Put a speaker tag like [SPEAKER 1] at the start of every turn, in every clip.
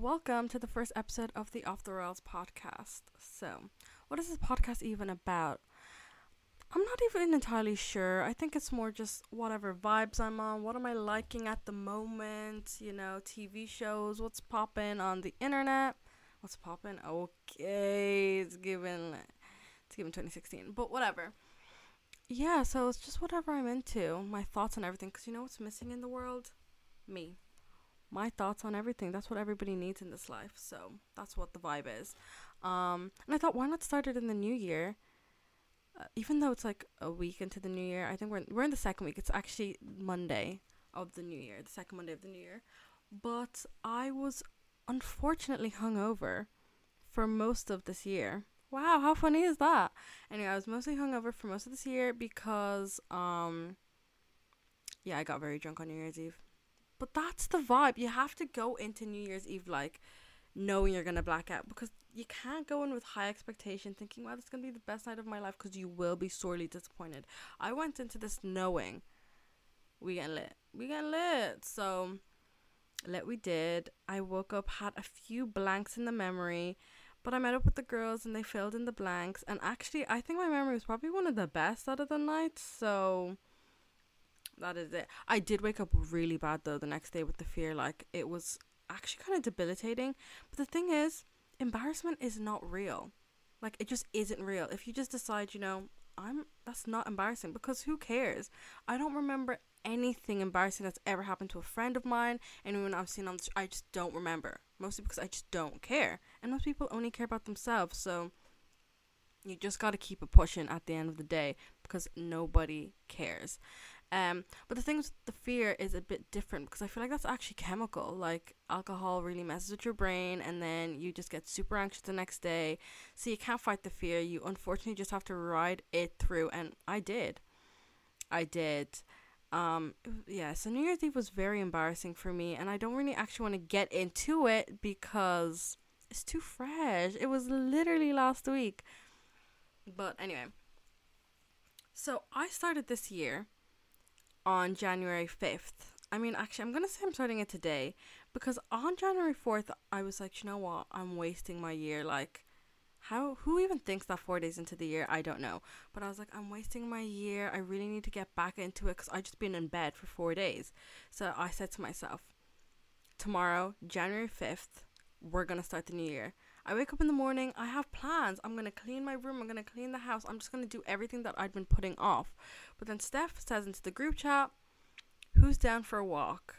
[SPEAKER 1] welcome to the first episode of the Off the Rails podcast. So, what is this podcast even about? I'm not even entirely sure. I think it's more just whatever vibes I'm on. What am I liking at the moment? You know, TV shows, what's popping on the internet? What's popping? Okay, it's given it's given 2016, but whatever. Yeah, so it's just whatever I'm into, my thoughts on everything. Cause you know what's missing in the world? Me. My thoughts on everything. That's what everybody needs in this life. So that's what the vibe is. Um, and I thought, why not start it in the new year? Uh, even though it's like a week into the new year, I think we're in, we're in the second week. It's actually Monday of the new year, the second Monday of the new year. But I was unfortunately hungover for most of this year. Wow, how funny is that? Anyway, I was mostly hungover for most of this year because um yeah, I got very drunk on New Year's Eve. But that's the vibe. You have to go into New Year's Eve like knowing you're gonna black out because you can't go in with high expectation thinking, wow, this is gonna be the best night of my life because you will be sorely disappointed. I went into this knowing we get lit. We get lit. So lit we did. I woke up, had a few blanks in the memory but I met up with the girls and they filled in the blanks. And actually, I think my memory was probably one of the best out of the night. So that is it. I did wake up really bad though the next day with the fear. Like it was actually kind of debilitating. But the thing is, embarrassment is not real. Like it just isn't real. If you just decide, you know, I'm that's not embarrassing because who cares? I don't remember anything embarrassing that's ever happened to a friend of mine, anyone I've seen on the I just don't remember. Mostly because I just don't care. And most people only care about themselves, so you just got to keep it pushing at the end of the day because nobody cares. Um, but the thing with the fear is a bit different because I feel like that's actually chemical. Like alcohol really messes with your brain, and then you just get super anxious the next day. So you can't fight the fear. You unfortunately just have to ride it through, and I did. I did. Um, yeah, so New Year's Eve was very embarrassing for me, and I don't really actually want to get into it because it's too fresh. It was literally last week. But anyway, so I started this year on January 5th. I mean, actually, I'm going to say I'm starting it today because on January 4th, I was like, you know what? I'm wasting my year. Like, how who even thinks that four days into the year i don't know but i was like i'm wasting my year i really need to get back into it because i just been in bed for four days so i said to myself tomorrow january 5th we're gonna start the new year i wake up in the morning i have plans i'm gonna clean my room i'm gonna clean the house i'm just gonna do everything that i'd been putting off but then steph says into the group chat who's down for a walk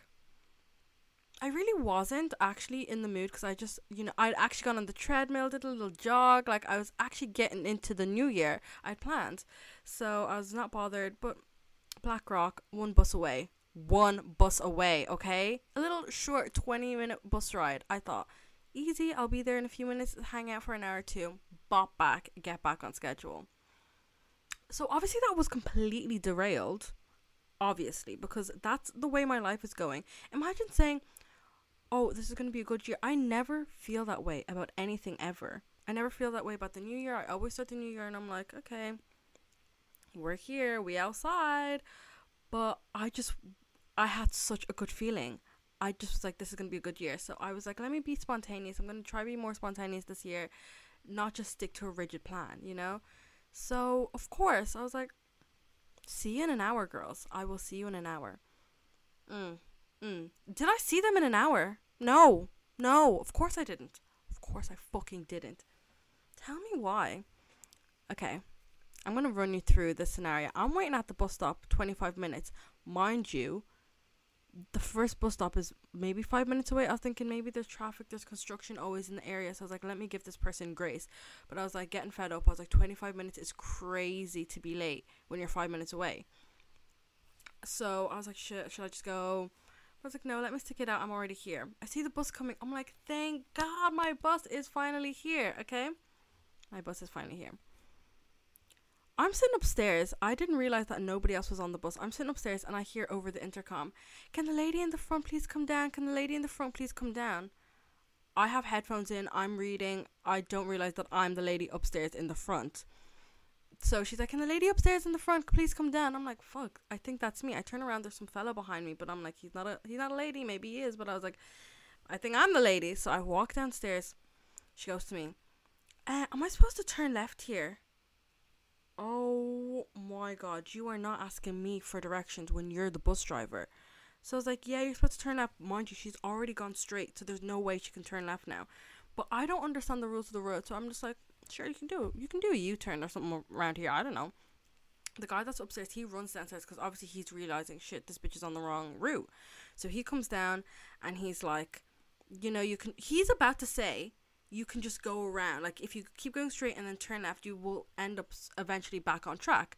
[SPEAKER 1] I really wasn't actually in the mood because I just, you know, I'd actually gone on the treadmill, did a little jog. Like, I was actually getting into the new year I'd planned. So I was not bothered. But Blackrock, one bus away. One bus away, okay? A little short 20 minute bus ride. I thought, easy, I'll be there in a few minutes, hang out for an hour or two, bop back, get back on schedule. So obviously that was completely derailed. Obviously, because that's the way my life is going. Imagine saying, oh, this is going to be a good year. I never feel that way about anything ever. I never feel that way about the new year. I always start the new year and I'm like, okay, we're here, we outside. But I just, I had such a good feeling. I just was like, this is to be a good year. So I was like, let me be spontaneous. I'm to try to be more spontaneous this year, not just stick to a rigid plan, you know? So, of course, I was like, see you in an hour, girls. I will see you in an hour. Mm. Mm. Did I see them in an hour? No. No, of course I didn't. Of course I fucking didn't. Tell me why. Okay. I'm to run you through this scenario. I'm waiting at the bus stop 25 minutes. Mind you, the first bus stop is maybe five minutes away. I was thinking maybe there's traffic, there's construction always in the area. So I was like, let me give this person grace. But I was like getting fed up. I was like, 25 minutes is crazy to be late when you're five minutes away. So I was like, shit, should I just go? I was like, no, let me stick it out. I'm already here. I see the bus coming. I'm like, thank God my bus is finally here. Okay. My bus is finally here. I'm sitting upstairs. I didn't realize that nobody else was on the bus. I'm sitting upstairs and I hear over the intercom, Can the lady in the front please come down? Can the lady in the front please come down? I have headphones in. I'm reading. I don't realize that I'm the lady upstairs in the front. So she's like, Can the lady upstairs in the front please come down? I'm like, Fuck, I think that's me. I turn around, there's some fella behind me, but I'm like, He's not a he's not a lady, maybe he is, but I was like I think I'm the lady. So I walk downstairs. She goes to me, uh, Am I supposed to turn left here? Oh my god, you are not asking me for directions when you're the bus driver. So I was like, Yeah, you're supposed to turn left. Mind you, she's already gone straight, so there's no way she can turn left now. But I don't understand the rules of the road, so I'm just like, Sure, you can do it. You can do a U turn or something around here. I don't know. The guy that's upstairs, he runs downstairs because obviously he's realizing, shit, this bitch is on the wrong route. So he comes down and he's like, you know, you can. He's about to say, you can just go around. Like if you keep going straight and then turn left, you will end up eventually back on track.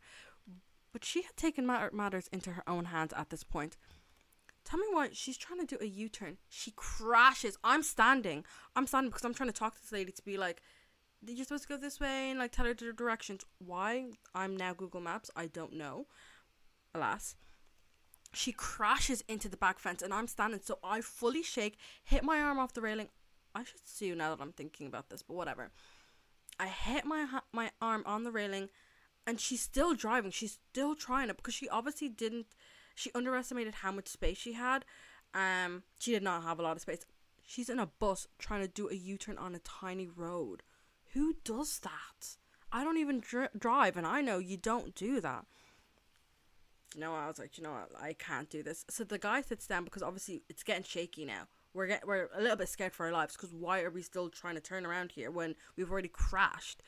[SPEAKER 1] But she had taken matters into her own hands at this point. Tell me what she's trying to do a U turn. She crashes. I'm standing. I'm standing because I'm trying to talk to this lady to be like, Did you're supposed to go this way and like tell her the directions. Why? I'm now Google Maps. I don't know. Alas. She crashes into the back fence and I'm standing, so I fully shake, hit my arm off the railing. I should sue now that I'm thinking about this, but whatever. I hit my my arm on the railing, and she's still driving. She's still trying it because she obviously didn't. She underestimated how much space she had. Um, she did not have a lot of space. She's in a bus trying to do a U turn on a tiny road. Who does that? I don't even dr- drive, and I know you don't do that. You know, I was like, you know what, I can't do this. So the guy sits down because obviously it's getting shaky now we're get, we're a little bit scared for our lives because why are we still trying to turn around here when we've already crashed?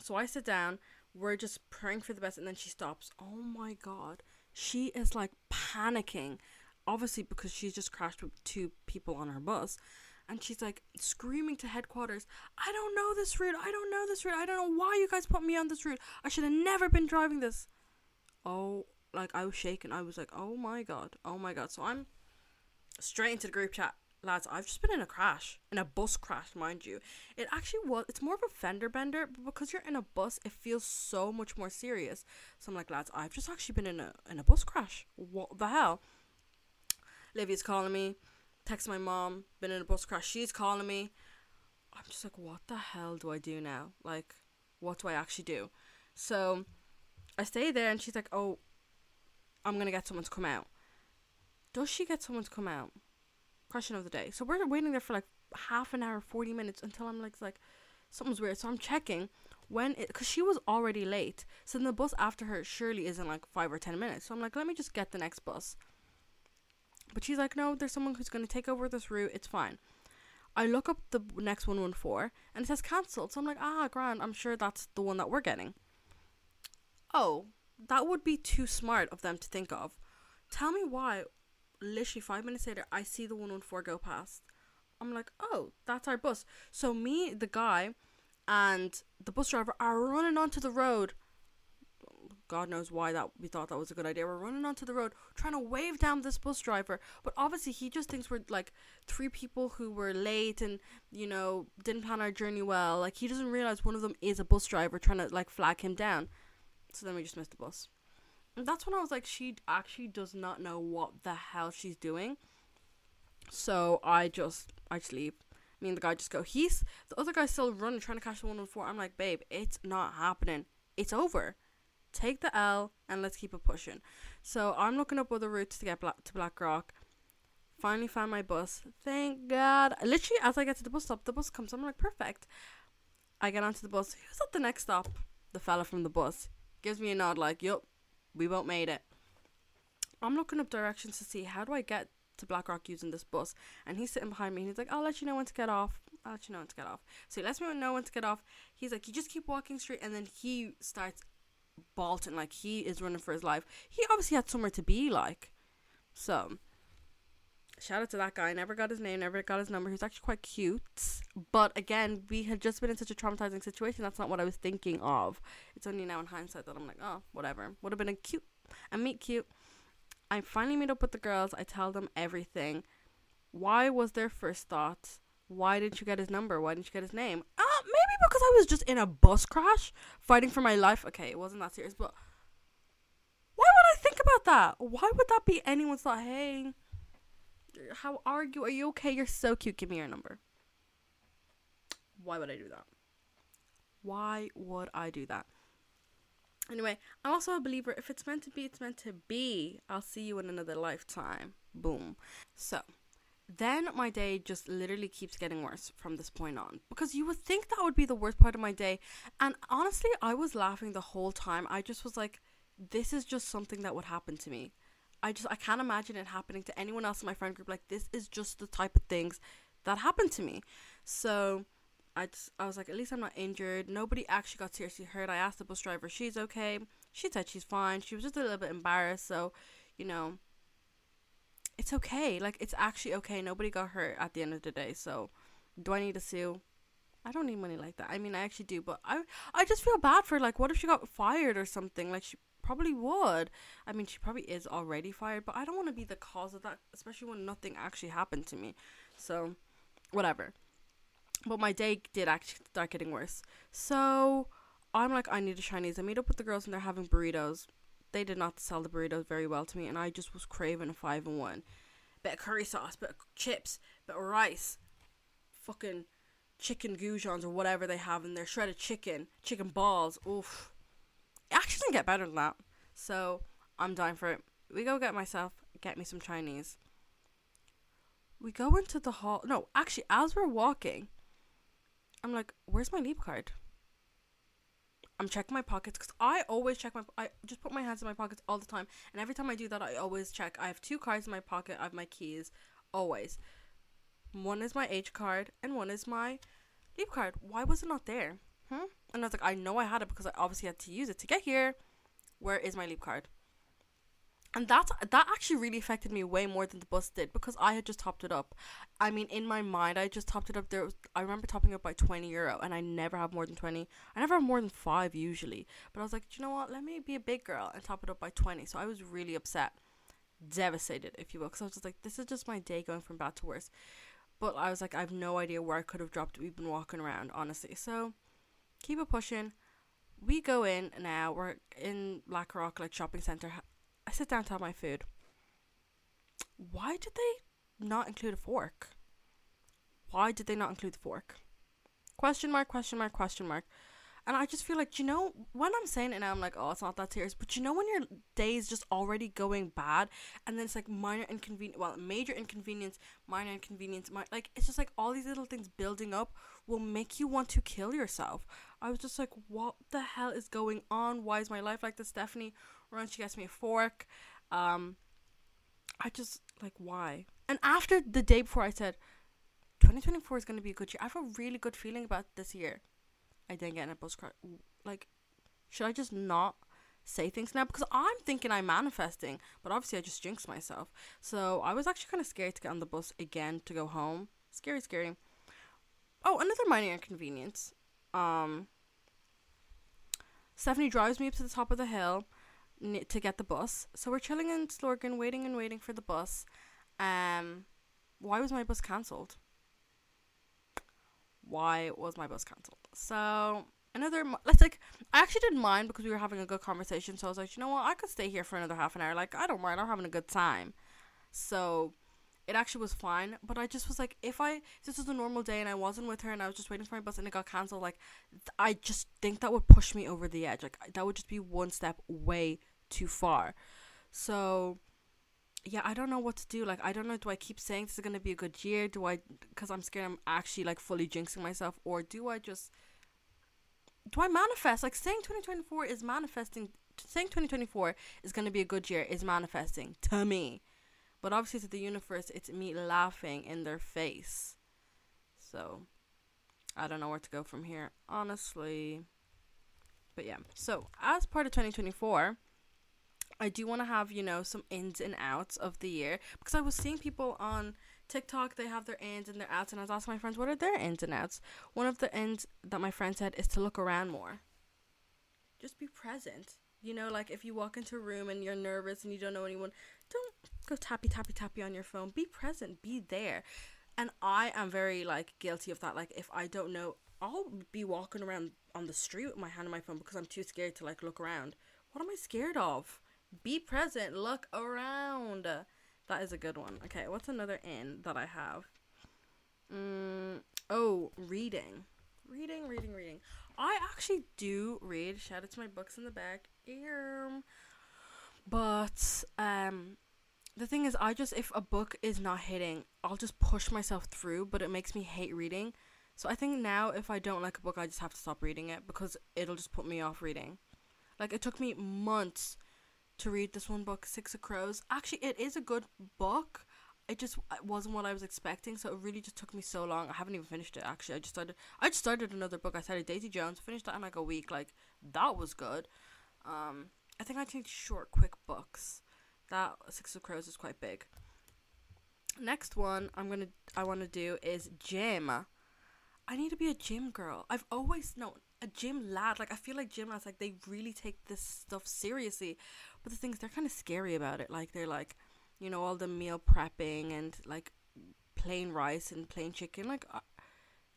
[SPEAKER 1] So I sit down. We're just praying for the best, and then she stops. Oh my god, she is like panicking, obviously because she's just crashed with two people on her bus. And she's like screaming to headquarters, I don't know this route. I don't know this route. I don't know why you guys put me on this route. I should have never been driving this. Oh, like I was shaking. I was like, oh my god. Oh my god. So I'm straight into the group chat. Lads, I've just been in a crash, in a bus crash, mind you. It actually was, it's more of a fender bender, but because you're in a bus, it feels so much more serious. So I'm like, lads, I've just actually been in a in a bus crash. What the hell? Livy's calling me, text my mom, been in a bus crash. She's calling me. I'm just like, what the hell do I do now? Like, what do I actually do? So I stay there, and she's like, oh, I'm gonna get someone to come out does she get someone to come out? Question of the day. So we're waiting there for like half an hour, 40 minutes until I'm like, like something's weird. So I'm checking when it, because she was already late. So then the bus after her surely isn't like five or 10 minutes. So I'm like, let me just get the next bus. But she's like, no, there's someone who's going to take over this route. It's fine. I look up the next 114 and it says cancelled. So I'm like, ah, grand. I'm sure that's the one that we're getting. Oh, that would be too smart of them to think of. Tell me why literally five minutes later, I see the 114 go past. I'm like, oh, that's our bus. So me, the guy, and the bus driver are running onto the road. God knows why that we thought that was a good idea. We're running onto the road, trying to wave down this bus driver, but obviously he just thinks we're like three people who were late and you know didn't plan our journey well. Like he doesn't realize one of them is a bus driver trying to like flag him down. So then we just missed the bus that's when I was like, she actually does not know what the hell she's doing. So I just, I just leave. Me and the guy just go. He's the other guy's still running, trying to catch the one. I'm like, babe, it's not happening. It's over. Take the L and let's keep it pushing. So I'm looking up other routes to get black, to Blackrock. Finally found my bus. Thank God. Literally, as I get to the bus stop, the bus comes. I'm like, perfect. I get onto the bus. Who's at the next stop? The fella from the bus gives me a nod, like, yup, we won't made it. I'm looking up directions to see how do I get to Blackrock using this bus. And he's sitting behind me and he's like, I'll let you know when to get off. I'll let you know when to get off. So he lets me know when to get off. He's like, You just keep walking straight and then he starts bolting like he is running for his life. He obviously had somewhere to be like. So shout out to that guy. Never got his name, never got his number. He's actually quite cute. But again, we had just been in such a traumatizing situation. That's not what I was thinking of. It's only now in hindsight that I'm like, oh, whatever. Would have been a cute, a meet cute. I finally meet up with the girls. I tell them everything. Why was their first thought? Why didn't you get his number? Why didn't you get his name? Uh, maybe because I was just in a bus crash fighting for my life. Okay, it wasn't that serious, but why would I think about that? Why would that be anyone's thought? Hey, how are you? Are you okay? You're so cute. Give me your number. Why would I do that? Why would I do that? Anyway, I'm also a believer if it's meant to be, it's meant to be. I'll see you in another lifetime. Boom. So, then my day just literally keeps getting worse from this point on because you would think that would be the worst part of my day and honestly i was laughing the whole time i just was like this is just something that would happen to me i just i can't imagine it happening to anyone else in my friend group like this is just the type of things that happened to me so I just, I was like, at least I'm not injured. Nobody actually got seriously hurt. I asked the bus driver, she's okay. She said she's fine. She was just a little bit embarrassed. So, you know, it's okay. Like it's actually okay. Nobody got hurt at the end of the day. So, do I need to sue? I don't need money like that. I mean, I actually do, but I I just feel bad for like what if she got fired or something? Like she probably would. I mean, she probably is already fired, but I don't want to be the cause of that, especially when nothing actually happened to me. So, whatever. But my day did actually start getting worse. So, I'm like, I need a Chinese. I meet up with the girls and they're having burritos they did not sell the burritos very well to me, and I just was craving a five and one. Bit of curry sauce, bit of chips, bit of rice, fucking chicken goujons or whatever they have in there, shredded chicken, chicken balls. Oof. Actually didn't get better than that. So I'm dying for it. We go get myself, get me some Chinese. We go into the hall. No, actually, as we're walking, I'm like, where's my leap card? I'm checking my pockets because I always check my. I just put my hands in my pockets all the time, and every time I do that, I always check. I have two cards in my pocket. I have my keys, always. One is my H card, and one is my leap card. Why was it not there? Hmm. And I was like, I know I had it because I obviously had to use it to get here. Where is my leap card? and that's that actually really affected me way more than the bus did because I had just topped it up. I mean, in my mind, I just topped it up. There was I remember topping up by twenty euro, and I never have more than twenty. I never have more than five usually. But I was like, you know what? Let me be a big girl and top it up by twenty. So I was really upset, devastated, if you will, because I was just like, this is just my day going from bad to worse. But I was like, I have no idea where I could have dropped. It. We've been walking around, honestly. So keep it pushing. We go in now. We're in Blackrock, like shopping center I sit down to have my food. Why did they not include a fork? Why did they not include the fork? Question mark, question mark, question mark. And I just feel like, you know, when I'm saying it now, I'm like, oh, it's not that serious. But you know, when your day is just already going bad, and then it's like minor inconvenience, well, major inconvenience, minor inconvenience, mi- like it's just like all these little things building up will make you want to kill yourself. I was just like, what the hell is going on? Why is my life like this, Stephanie? Run, she gets me a fork. Um, I just like why. And after the day before, I said, 2024 is going to be a good year. I have a really good feeling about this year. I didn't get bus card. Like, should I just not say things now? Because I'm thinking I'm manifesting, but obviously I just jinxed myself. So I was actually kind of scared to get on the bus again to go home. Scary, scary. Oh, another minor inconvenience. Um, Stephanie drives me up to the top of the hill to get the bus. So we're chilling in Stillorgan, waiting and waiting for the bus. Um, why was my bus cancelled? Why was my bus cancelled? So another, let's like, I actually didn't mind because we were having a good conversation. So I was like, you know what, I could stay here for another half an hour. Like I don't mind, I'm having a good time. So it actually was fine. But I just was like, if I this was a normal day and I wasn't with her and I was just waiting for my bus and it got cancelled, like th- I just think that would push me over the edge. Like that would just be one step way too far. So yeah, I don't know what to do. Like, I don't know. Do I keep saying this is gonna be a good year? Do I, because I'm scared I'm actually like fully jinxing myself, or do I just, do I manifest? Like, saying 2024 is manifesting, saying 2024 is gonna be a good year is manifesting to me. But obviously, to the universe, it's me laughing in their face. So, I don't know where to go from here, honestly. But yeah, so as part of 2024, I do want to have, you know, some ins and outs of the year because I was seeing people on TikTok, they have their ins and their outs, and I was asking my friends, what are their ins and outs? One of the ins that my friend said is to look around more. Just be present. You know, like if you walk into a room and you're nervous and you don't know anyone, don't go tappy tappy tappy on your phone. Be present, be there. And I am very like guilty of that. Like if I don't know, I'll be walking around on the street with my hand on my phone because I'm too scared to like look around. What am I scared of? Be present, look around. That is a good one. Okay, what's another in that I have? Mm, oh, reading. Reading, reading, reading. I actually do read. Shout out to my books in the back. Ear. But um the thing is, I just if a book is not hitting, I'll just push myself through, but it makes me hate reading. So I think now if I don't like a book, I just have to stop reading it because it'll just put me off reading. Like it took me months to read this one book, Six of Crows. Actually, it is a good book. It just wasn't what I was expecting, so it really just took me so long. I haven't even finished it. Actually, I just started. I just started another book. I started Daisy Jones, finished that in like a week. Like that was good. Um, I think I take short, quick books. That Six of Crows is quite big. Next one I'm gonna I want to do is gym. I need to be a gym girl. I've always known a gym lad. Like I feel like gym lads like they really take this stuff seriously. But the thing is they're kind of scary about it. Like they're like, you know, all the meal prepping and like plain rice and plain chicken. Like are,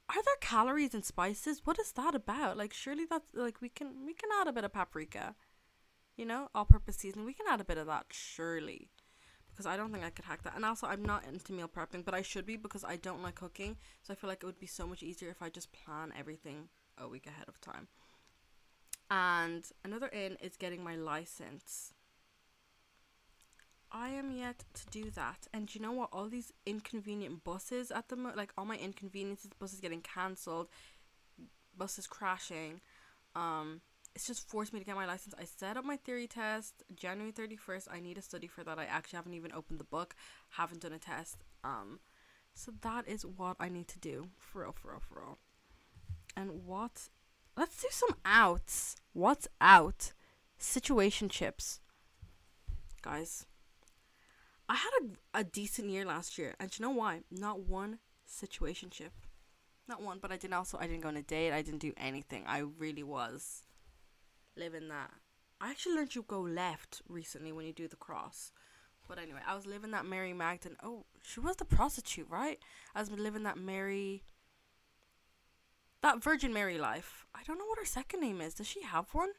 [SPEAKER 1] are there calories and spices? What is that about? Like surely that's like we can we can add a bit of paprika. You know, all purpose seasoning. We can add a bit of that surely because I don't think I could hack that. And also, I'm not into meal prepping, but I should be because I don't like cooking. So I feel like it would be so much easier if I just plan everything a week ahead of time. And another in is getting my license. I am yet to do that. And you know what? All these inconvenient buses at the moment, like all my inconveniences, buses getting cancelled, buses crashing. Um, it's just forced me to get my license. I set up my theory test January 31st. I need to study for that. I actually haven't even opened the book, haven't done a test. Um, so that is what I need to do for real, for real, for real. And what? Let's do some outs. What's out? Situationships. Guys, I had a, a decent year last year, and you know why? Not one situationship. Not one, but I didn't also I didn't go on a date. I didn't do anything. I really was living that. I actually learned you go left recently when you do the cross. But anyway, I was living that Mary Magdalene. Oh, she was the prostitute, right? I was living that Mary. That Virgin Mary life. I don't know what her second name is. Does she have one?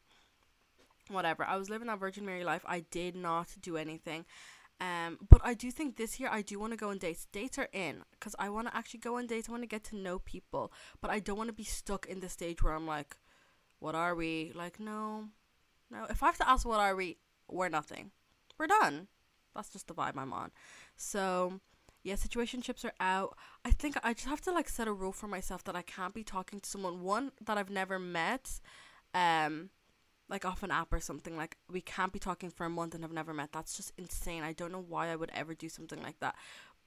[SPEAKER 1] Whatever. I was living that Virgin Mary life. I did not do anything. Um, but I do think this year I do want to go on dates. Dates are in because I want to actually go on dates. I want to get to know people, but I don't want to be stuck in the stage where I'm like, what are we? Like, no, no. If I have to ask what are we, we're nothing. We're done. That's just the vibe I'm on. So, yeah, situationships are out. I think I just have to like set a rule for myself that I can't be talking to someone one that I've never met, um, like off an app or something. Like we can't be talking for a month and have never met. That's just insane. I don't know why I would ever do something like that.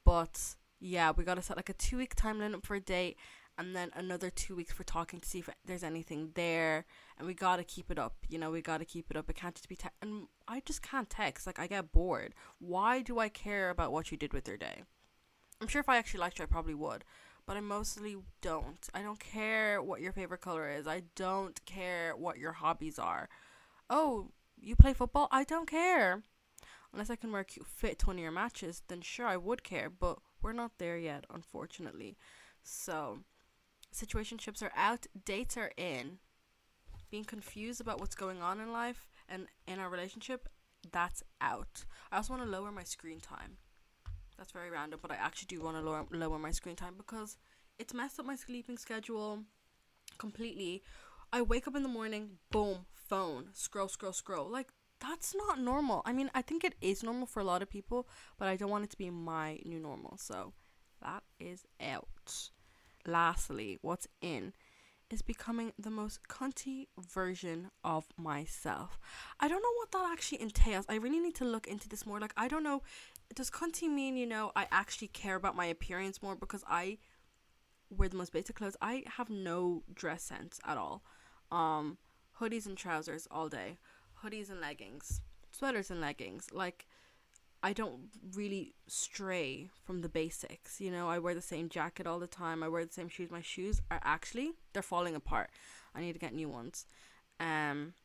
[SPEAKER 1] But yeah, we gotta set like a two week time limit for a date and then another two weeks for talking to see if there's anything there and we gotta keep it up you know we gotta keep it up it can't just be text and i just can't text like i get bored why do i care about what you did with your day i'm sure if i actually liked you i probably would but i mostly don't i don't care what your favorite color is i don't care what your hobbies are oh you play football i don't care unless i can wear cute fit to one of your matches then sure i would care but we're not there yet unfortunately so situationships are out, dates are in. Being confused about what's going on in life and in our relationship, that's out. I also want to lower my screen time. That's very random, but I actually do want to lower, lower my screen time because it's messed up my sleeping schedule completely. I wake up in the morning, boom, phone, scroll, scroll, scroll. Like, that's not normal. I mean, I think it is normal for a lot of people, but I don't want it to be my new normal. So, that is out lastly, what's in is becoming the most cunty version of myself. I don't know what that actually entails. I really need to look into this more. Like, I don't know. Does cunty mean, you know, I actually care about my appearance more because I wear the most basic clothes? I have no dress sense at all. Um, hoodies and trousers all day, hoodies and leggings, sweaters and leggings. Like, I don't really stray from the basics. You know, I wear the same jacket all the time. I wear the same shoes. My shoes are actually they're falling apart. I need to get new ones. Um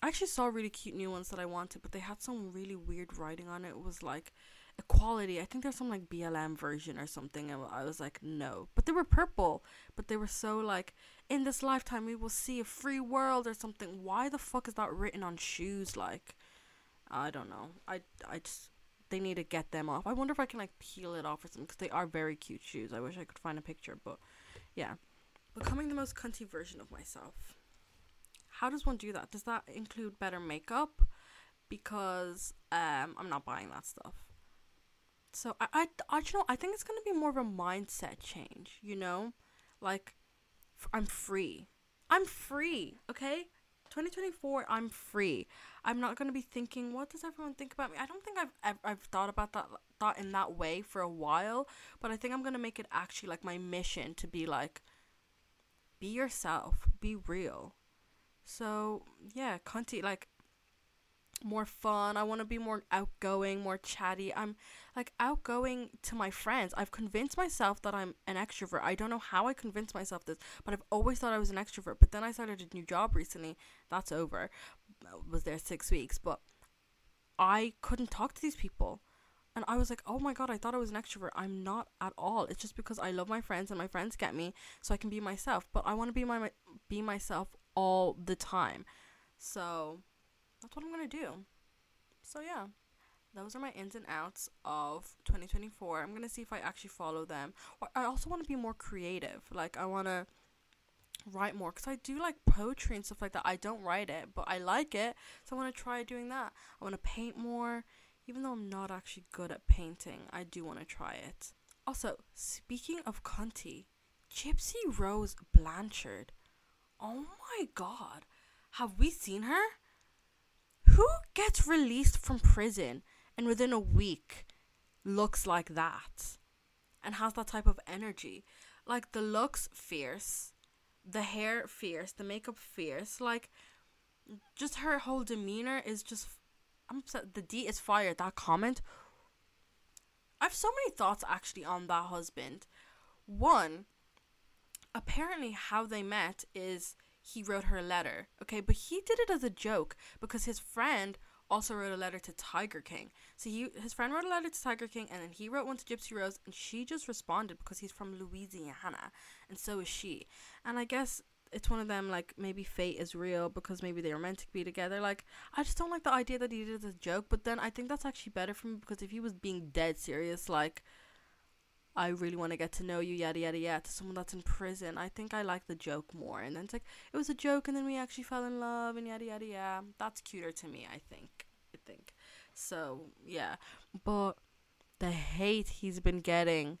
[SPEAKER 1] I actually saw really cute new ones that I wanted, but they had some really weird writing on it. It was like equality. I think there's some like BLM version or something. And I was like, no. But they were purple. But they were so like, in this lifetime we will see a free world or something. Why the fuck is that written on shoes? Like, I don't know. I I just they need to get them off. I wonder if I can like peel it off or something because they are very cute shoes. I wish I could find a picture, but yeah, becoming the most cunty version of myself. How does one do that? Does that include better makeup? Because um, I'm not buying that stuff. So I, I, I you know I think it's gonna be more of a mindset change. You know, like I'm free. I'm free. Okay. 2024 i'm free i'm not going to be thinking what does everyone think about me i don't think i've I've, I've thought about that thought in that way for a while but i think i'm going to make it actually like my mission to be like be yourself be real so yeah cunty like more fun. I want to be more outgoing, more chatty. I'm like outgoing to my friends. I've convinced myself that I'm an extrovert. I don't know how I convinced myself this, but I've always thought I was an extrovert. But then I started a new job recently. That's over. I was there 6 weeks, but I couldn't talk to these people. And I was like, "Oh my god, I thought I was an extrovert. I'm not at all. It's just because I love my friends and my friends get me so I can be myself. But I want to be my, my be myself all the time." So, that's what I'm gonna do. So yeah, those are my ins and outs of 2024. I'm gonna see if I actually follow them. I also want to be more creative. Like I want to write more because I do like poetry and stuff like that. I don't write it, but I like it, so I want to try doing that. I want to paint more, even though I'm not actually good at painting. I do want to try it. Also, speaking of cunty, Gypsy Rose Blanchard. Oh my god. Have we seen her? Who gets released from prison and within a week looks like that and has that type of energy? Like the looks fierce, the hair fierce, the makeup fierce. Like just her whole demeanor is just. I'm upset. The D is fired. That comment. I have so many thoughts actually on that husband. One, apparently, how they met is he wrote her a letter. Okay, but he did it as a joke because his friend also wrote a letter to Tiger King. So he his friend wrote a letter to Tiger King and then he wrote one to Gypsy Rose and she just responded because he's from Louisiana and so is she. And I guess it's one of them like maybe fate is real because maybe they were meant to be together. Like I just don't like the idea that he did it as a joke, but then I think that's actually better for me because if he was being dead serious like I really want to get to know you, yada yada yada, to someone that's in prison. I think I like the joke more. And then it's like it was a joke, and then we actually fell in love, and yada yada yada. That's cuter to me. I think. I think. So yeah, but the hate he's been getting.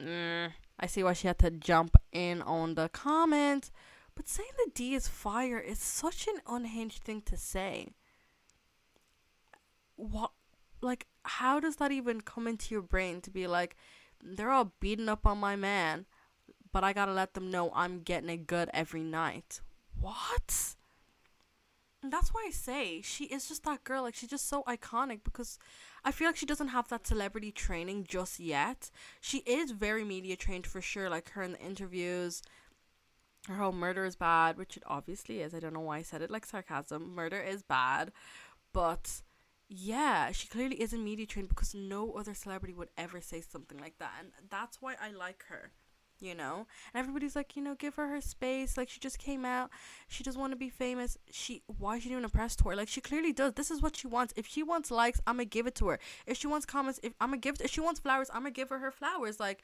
[SPEAKER 1] Mm, I see why she had to jump in on the comment. But saying the D is fire is such an unhinged thing to say. What like how does that even come into your brain to be like they're all beating up on my man but i gotta let them know i'm getting it good every night. What? That's why i say she is just that girl like she's just so iconic because i feel like she doesn't have that celebrity training just yet. She is very media trained for sure like her in the interviews her whole murder is bad which it obviously is. I don't know why i said it like sarcasm. Murder is bad but yeah, she clearly isn't media trained because no other celebrity would ever say something like that. And that's why I like her, you know? And everybody's like, you know, give her her space. Like, she just came out. She doesn't want to be famous. She, why is she doing a press tour? Like, she clearly does. This is what she wants. If she wants likes, I'm going to give it to her. If she wants comments, if I'm going to give, if she wants flowers, I'm going to give her her flowers. Like,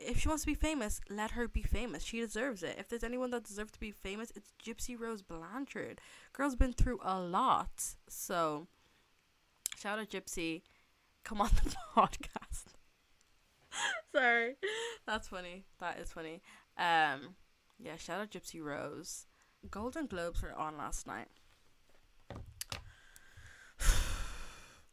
[SPEAKER 1] if she wants to be famous, let her be famous. She deserves it. If there's anyone that deserves to be famous, it's Gypsy Rose Blanchard. Girl's been through a lot. So, Shout out Gypsy. Come on the podcast. Sorry. That's funny. That is funny. Um yeah, shout out Gypsy Rose. Golden Globes were on last night.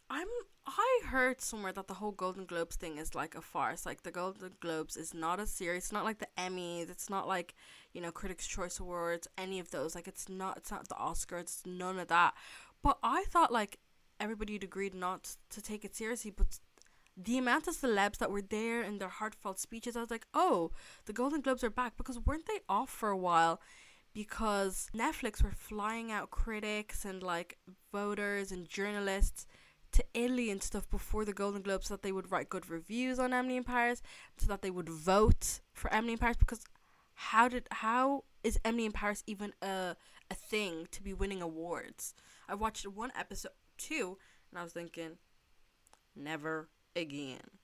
[SPEAKER 1] I'm I heard somewhere that the whole Golden Globes thing is like a farce. Like the Golden Globes is not as serious. It's not like the Emmys. It's not like, you know, Critics Choice Awards, any of those. Like it's not it's not the Oscars, it's none of that. But I thought like everybody had agreed not to take it seriously, but the amount of celebs that were there and their heartfelt speeches, I was like, oh, the Golden Globes are back because weren't they off for a while? Because Netflix were flying out critics and like voters and journalists to Italy and stuff before the Golden Globes so that they would write good reviews on Emily in Paris, so that they would vote for Emily in Paris. Because how did how is Emily in Paris even a a thing to be winning awards? I watched one episode two, and I was thinking, never again.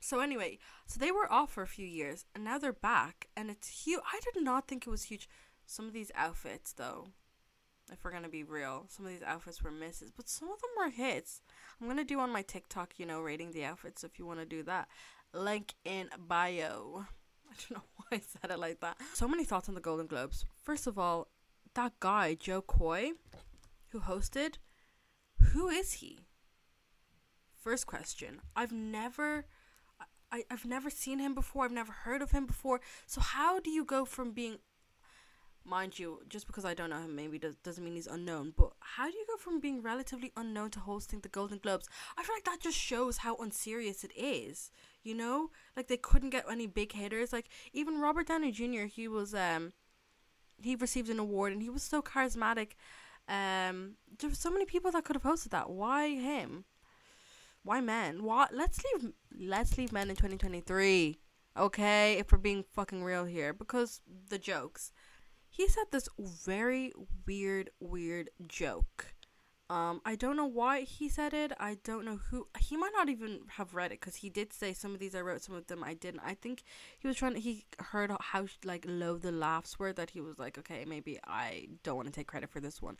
[SPEAKER 1] So anyway, so they were off for a few years, and now they're back, and it's huge. I did not think it was huge. Some of these outfits, though, if we're gonna be real, some of these outfits were misses, but some of them were hits. I'm gonna do on my TikTok, you know, rating the outfits if you want to do that. Link in bio. I don't know why I said it like that. So many thoughts on the Golden Globes. First of all, that guy, Jo Koy, who hosted, who is he? First question. I've never I, I've never seen him before, I've never heard of him before. So how do you go from being mind you, just because I don't know him maybe does, doesn't mean he's unknown, but how do you go from being relatively unknown to hosting the Golden Globes? I feel like that just shows how unserious it is. You know? Like they couldn't get any big hitters. Like even Robert Downey Jr., he was um he received an award and he was so charismatic. Um there were so many people that could have hosted that. Why him? Why men? Why? let's leave let's leave men in twenty twenty three. Okay, if we're being fucking real here. Because the jokes he said this very weird, weird joke. Um, I don't know why he said it. I don't know who. He might not even have read it because he did say some of these I wrote, some of them I didn't. I think he was trying to. He heard how like low the laughs were that he was like, okay, maybe I don't want to take credit for this one.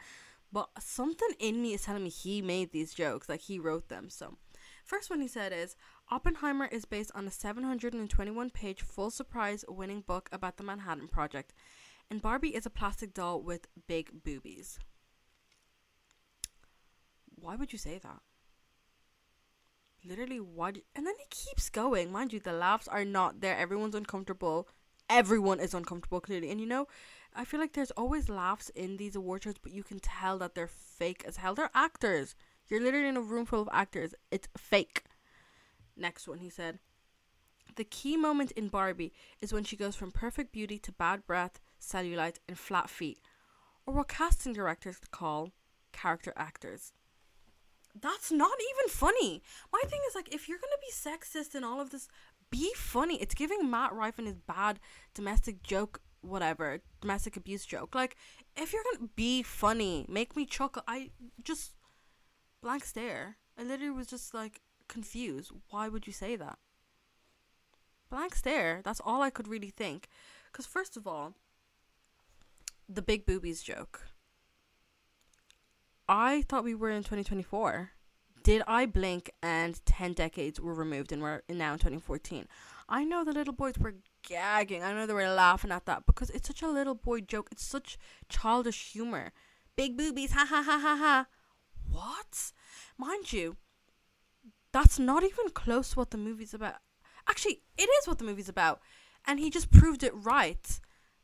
[SPEAKER 1] But something in me is telling me he made these jokes, like he wrote them. So, first one he said is Oppenheimer is based on a 721 page Pulitzer Prize winning book about the Manhattan Project and Barbie is a plastic doll with big boobies. Why would you say that? Literally, why? And then it keeps going. Mind you, the laughs are not there. Everyone's uncomfortable. Everyone is uncomfortable, clearly. And you know, I feel like there's always laughs in these award shows, but you can tell that they're fake as hell. They're actors. You're literally in a room full of actors. It's fake. Next one, he said. The key moment in Barbie is when she goes from perfect beauty to bad breath, cellulite, and flat feet, or what casting directors call character actors. That's not even funny. My thing is like, if you're gonna be sexist and all of this, be funny. It's giving Matt Rife and his bad domestic joke, whatever, domestic abuse joke. Like, if you're gonna be funny, make me chuckle. I just blank stare. I literally was just like confused. Why would you say that? Blank stare. That's all I could really think. Because first of all, the big boobies joke. I thought we were in 2024. Did I blink and 10 decades were removed and we're now in 2014? I know the little boys were gagging. I know they were laughing at that because it's such a little boy joke. It's such childish humor. Big boobies, ha ha ha ha ha. What? Mind you, that's not even close to what the movie's about. Actually, it is what the movie's about. And he just proved it right.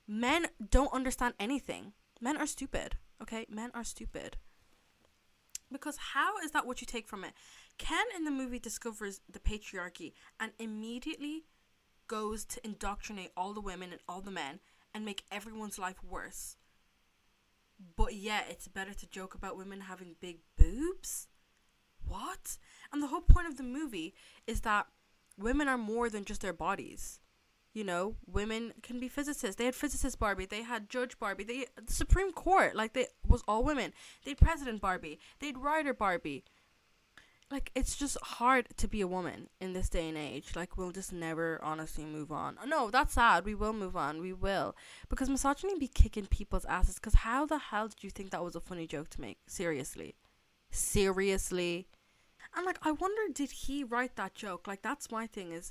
[SPEAKER 1] Men don't understand anything. Men are stupid. Okay? Men are stupid. Because how is that what you take from it? Ken in the movie discovers the patriarchy and immediately goes to indoctrinate all the women and all the men and make everyone's life worse. But yeah, it's better to joke about women having big boobs? What? And the whole point of the movie is that women are more than just their bodies you know, women can be physicists. They had physicist Barbie. They had Judge Barbie. They the Supreme Court, like they was all women. They had President Barbie. They had Writer Barbie. Like it's just hard to be a woman in this day and age. Like we'll just never honestly move on. No, that's sad. We will move on. We will because misogyny be kicking people's asses. Because how the hell did you think that was a funny joke to make? Seriously, seriously. And like I wonder, did he write that joke? Like that's my thing is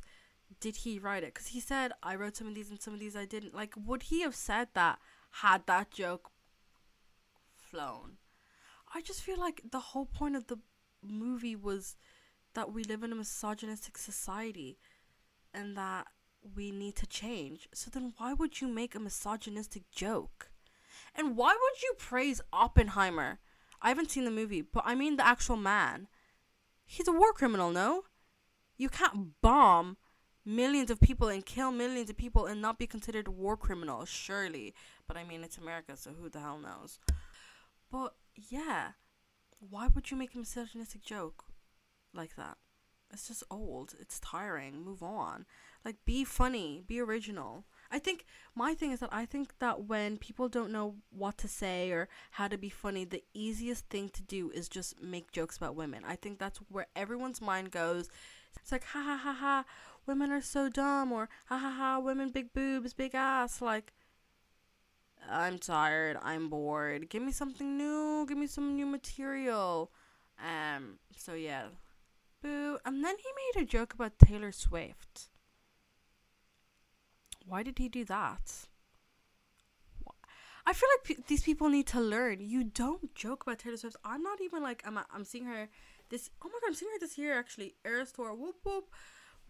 [SPEAKER 1] did he write it? Because he said, I wrote some of these and some of these I didn't. Like, would he have said that had that joke flown? I just feel like the whole point of the movie was that we live in a misogynistic society and that we need to change. So then why would you make a misogynistic joke? And why would you praise Oppenheimer? I haven't seen the movie, but I mean the actual man. He's a war criminal, no? You can't bomb millions of people and kill millions of people and not be considered war criminals, surely. But I mean, it's America, so who the hell knows? But yeah, why would you make a misogynistic joke like that? It's just old. It's tiring. Move on. Like, be funny. Be original. I think my thing is that I think that when people don't know what to say or how to be funny, the easiest thing to do is just make jokes about women. I think that's where everyone's mind goes. It's like, ha ha ha ha, women are so dumb, or ha ha ha, women big boobs, big ass. Like, I'm tired, I'm bored. Give me something new, give me some new material. Um. So yeah, boo. And then he made a joke about Taylor Swift. Why did he do that? I feel like p- these people need to learn. You don't joke about Taylor Swift. I'm not even like I'm. I'm seeing her this. Oh my god, I'm seeing her this year actually. Eras tour. Whoop whoop.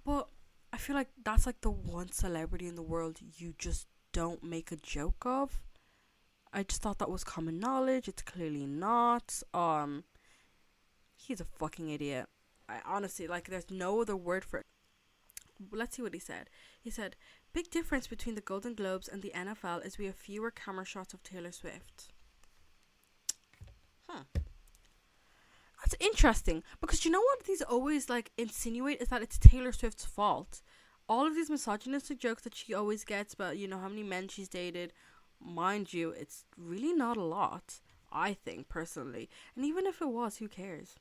[SPEAKER 1] But I feel like that's like the one celebrity in the world you just don't make a joke of. I just thought that was common knowledge. It's clearly not. Um, he's a fucking idiot. I honestly like. There's no other word for it. Let's see what he said. He said, "Big difference between the Golden Globes and the NFL is we have fewer camera shots of Taylor Swift." Huh. That's interesting because you know what these always like insinuate is that it's Taylor Swift's fault. All of these misogynistic jokes that she always gets about, you know, how many men she's dated, mind you, it's really not a lot, I think personally. And even if it was, who cares?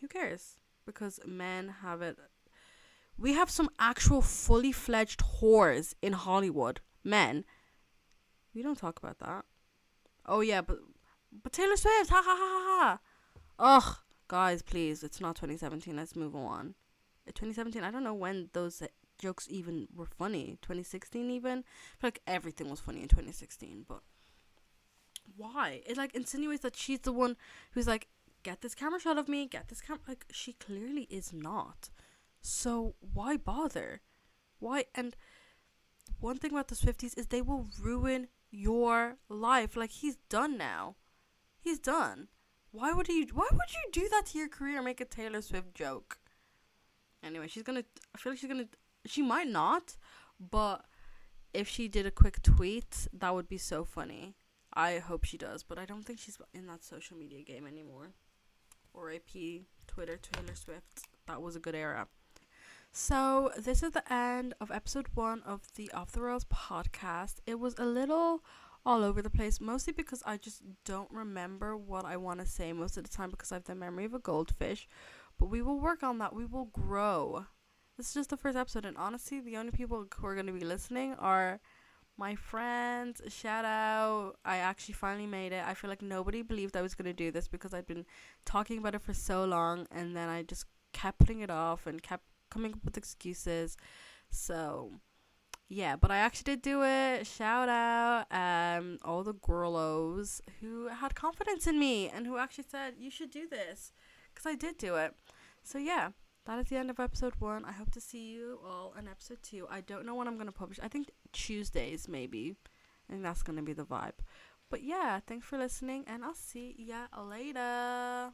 [SPEAKER 1] Who cares? Because men have it. We have some actual fully fledged whores in Hollywood. Men. We don't talk about that. Oh yeah, but but Taylor Swift, ha ha ha ha. ha. Ugh, guys, please, it's not 2017. Let's move on. 2017, I don't know when those uh, jokes even were funny. 2016 even. Like everything was funny in 2016, but why? It like insinuates that she's the one who's like, get this camera shot of me, get this camera. Like she clearly is not. So why bother? Why? And one thing about the Swifties is they will ruin your life. Like he's done now. He's done. Why would you? Why would you do that to your career? Make a Taylor Swift joke. Anyway, she's gonna. I feel like she's gonna. She might not, but if she did a quick tweet, that would be so funny. I hope she does, but I don't think she's in that social media game anymore. Or AP Twitter Taylor Swift. That was a good era. So this is the end of episode one of the Off the Rails podcast. It was a little all over the place, mostly because I just don't remember what I want to say most of the time because I have the memory of a goldfish. But we will work on that. We will grow. This is just the first episode, and honestly, the only people who are going to be listening are my friends. Shout out. I actually finally made it. I feel like nobody believed I was going to do this because I'd been talking about it for so long, and then I just kept putting it off and kept coming up with excuses. So yeah, but I actually did do it. Shout out um all the girlos who had confidence in me and who actually said you should do this because I did do it. So yeah, that is the end of episode one. I hope to see you all in episode two. I don't know when I'm gonna publish. I think Tuesdays maybe. Think that's gonna be the vibe. But yeah, thanks for listening, and I'll see ya later.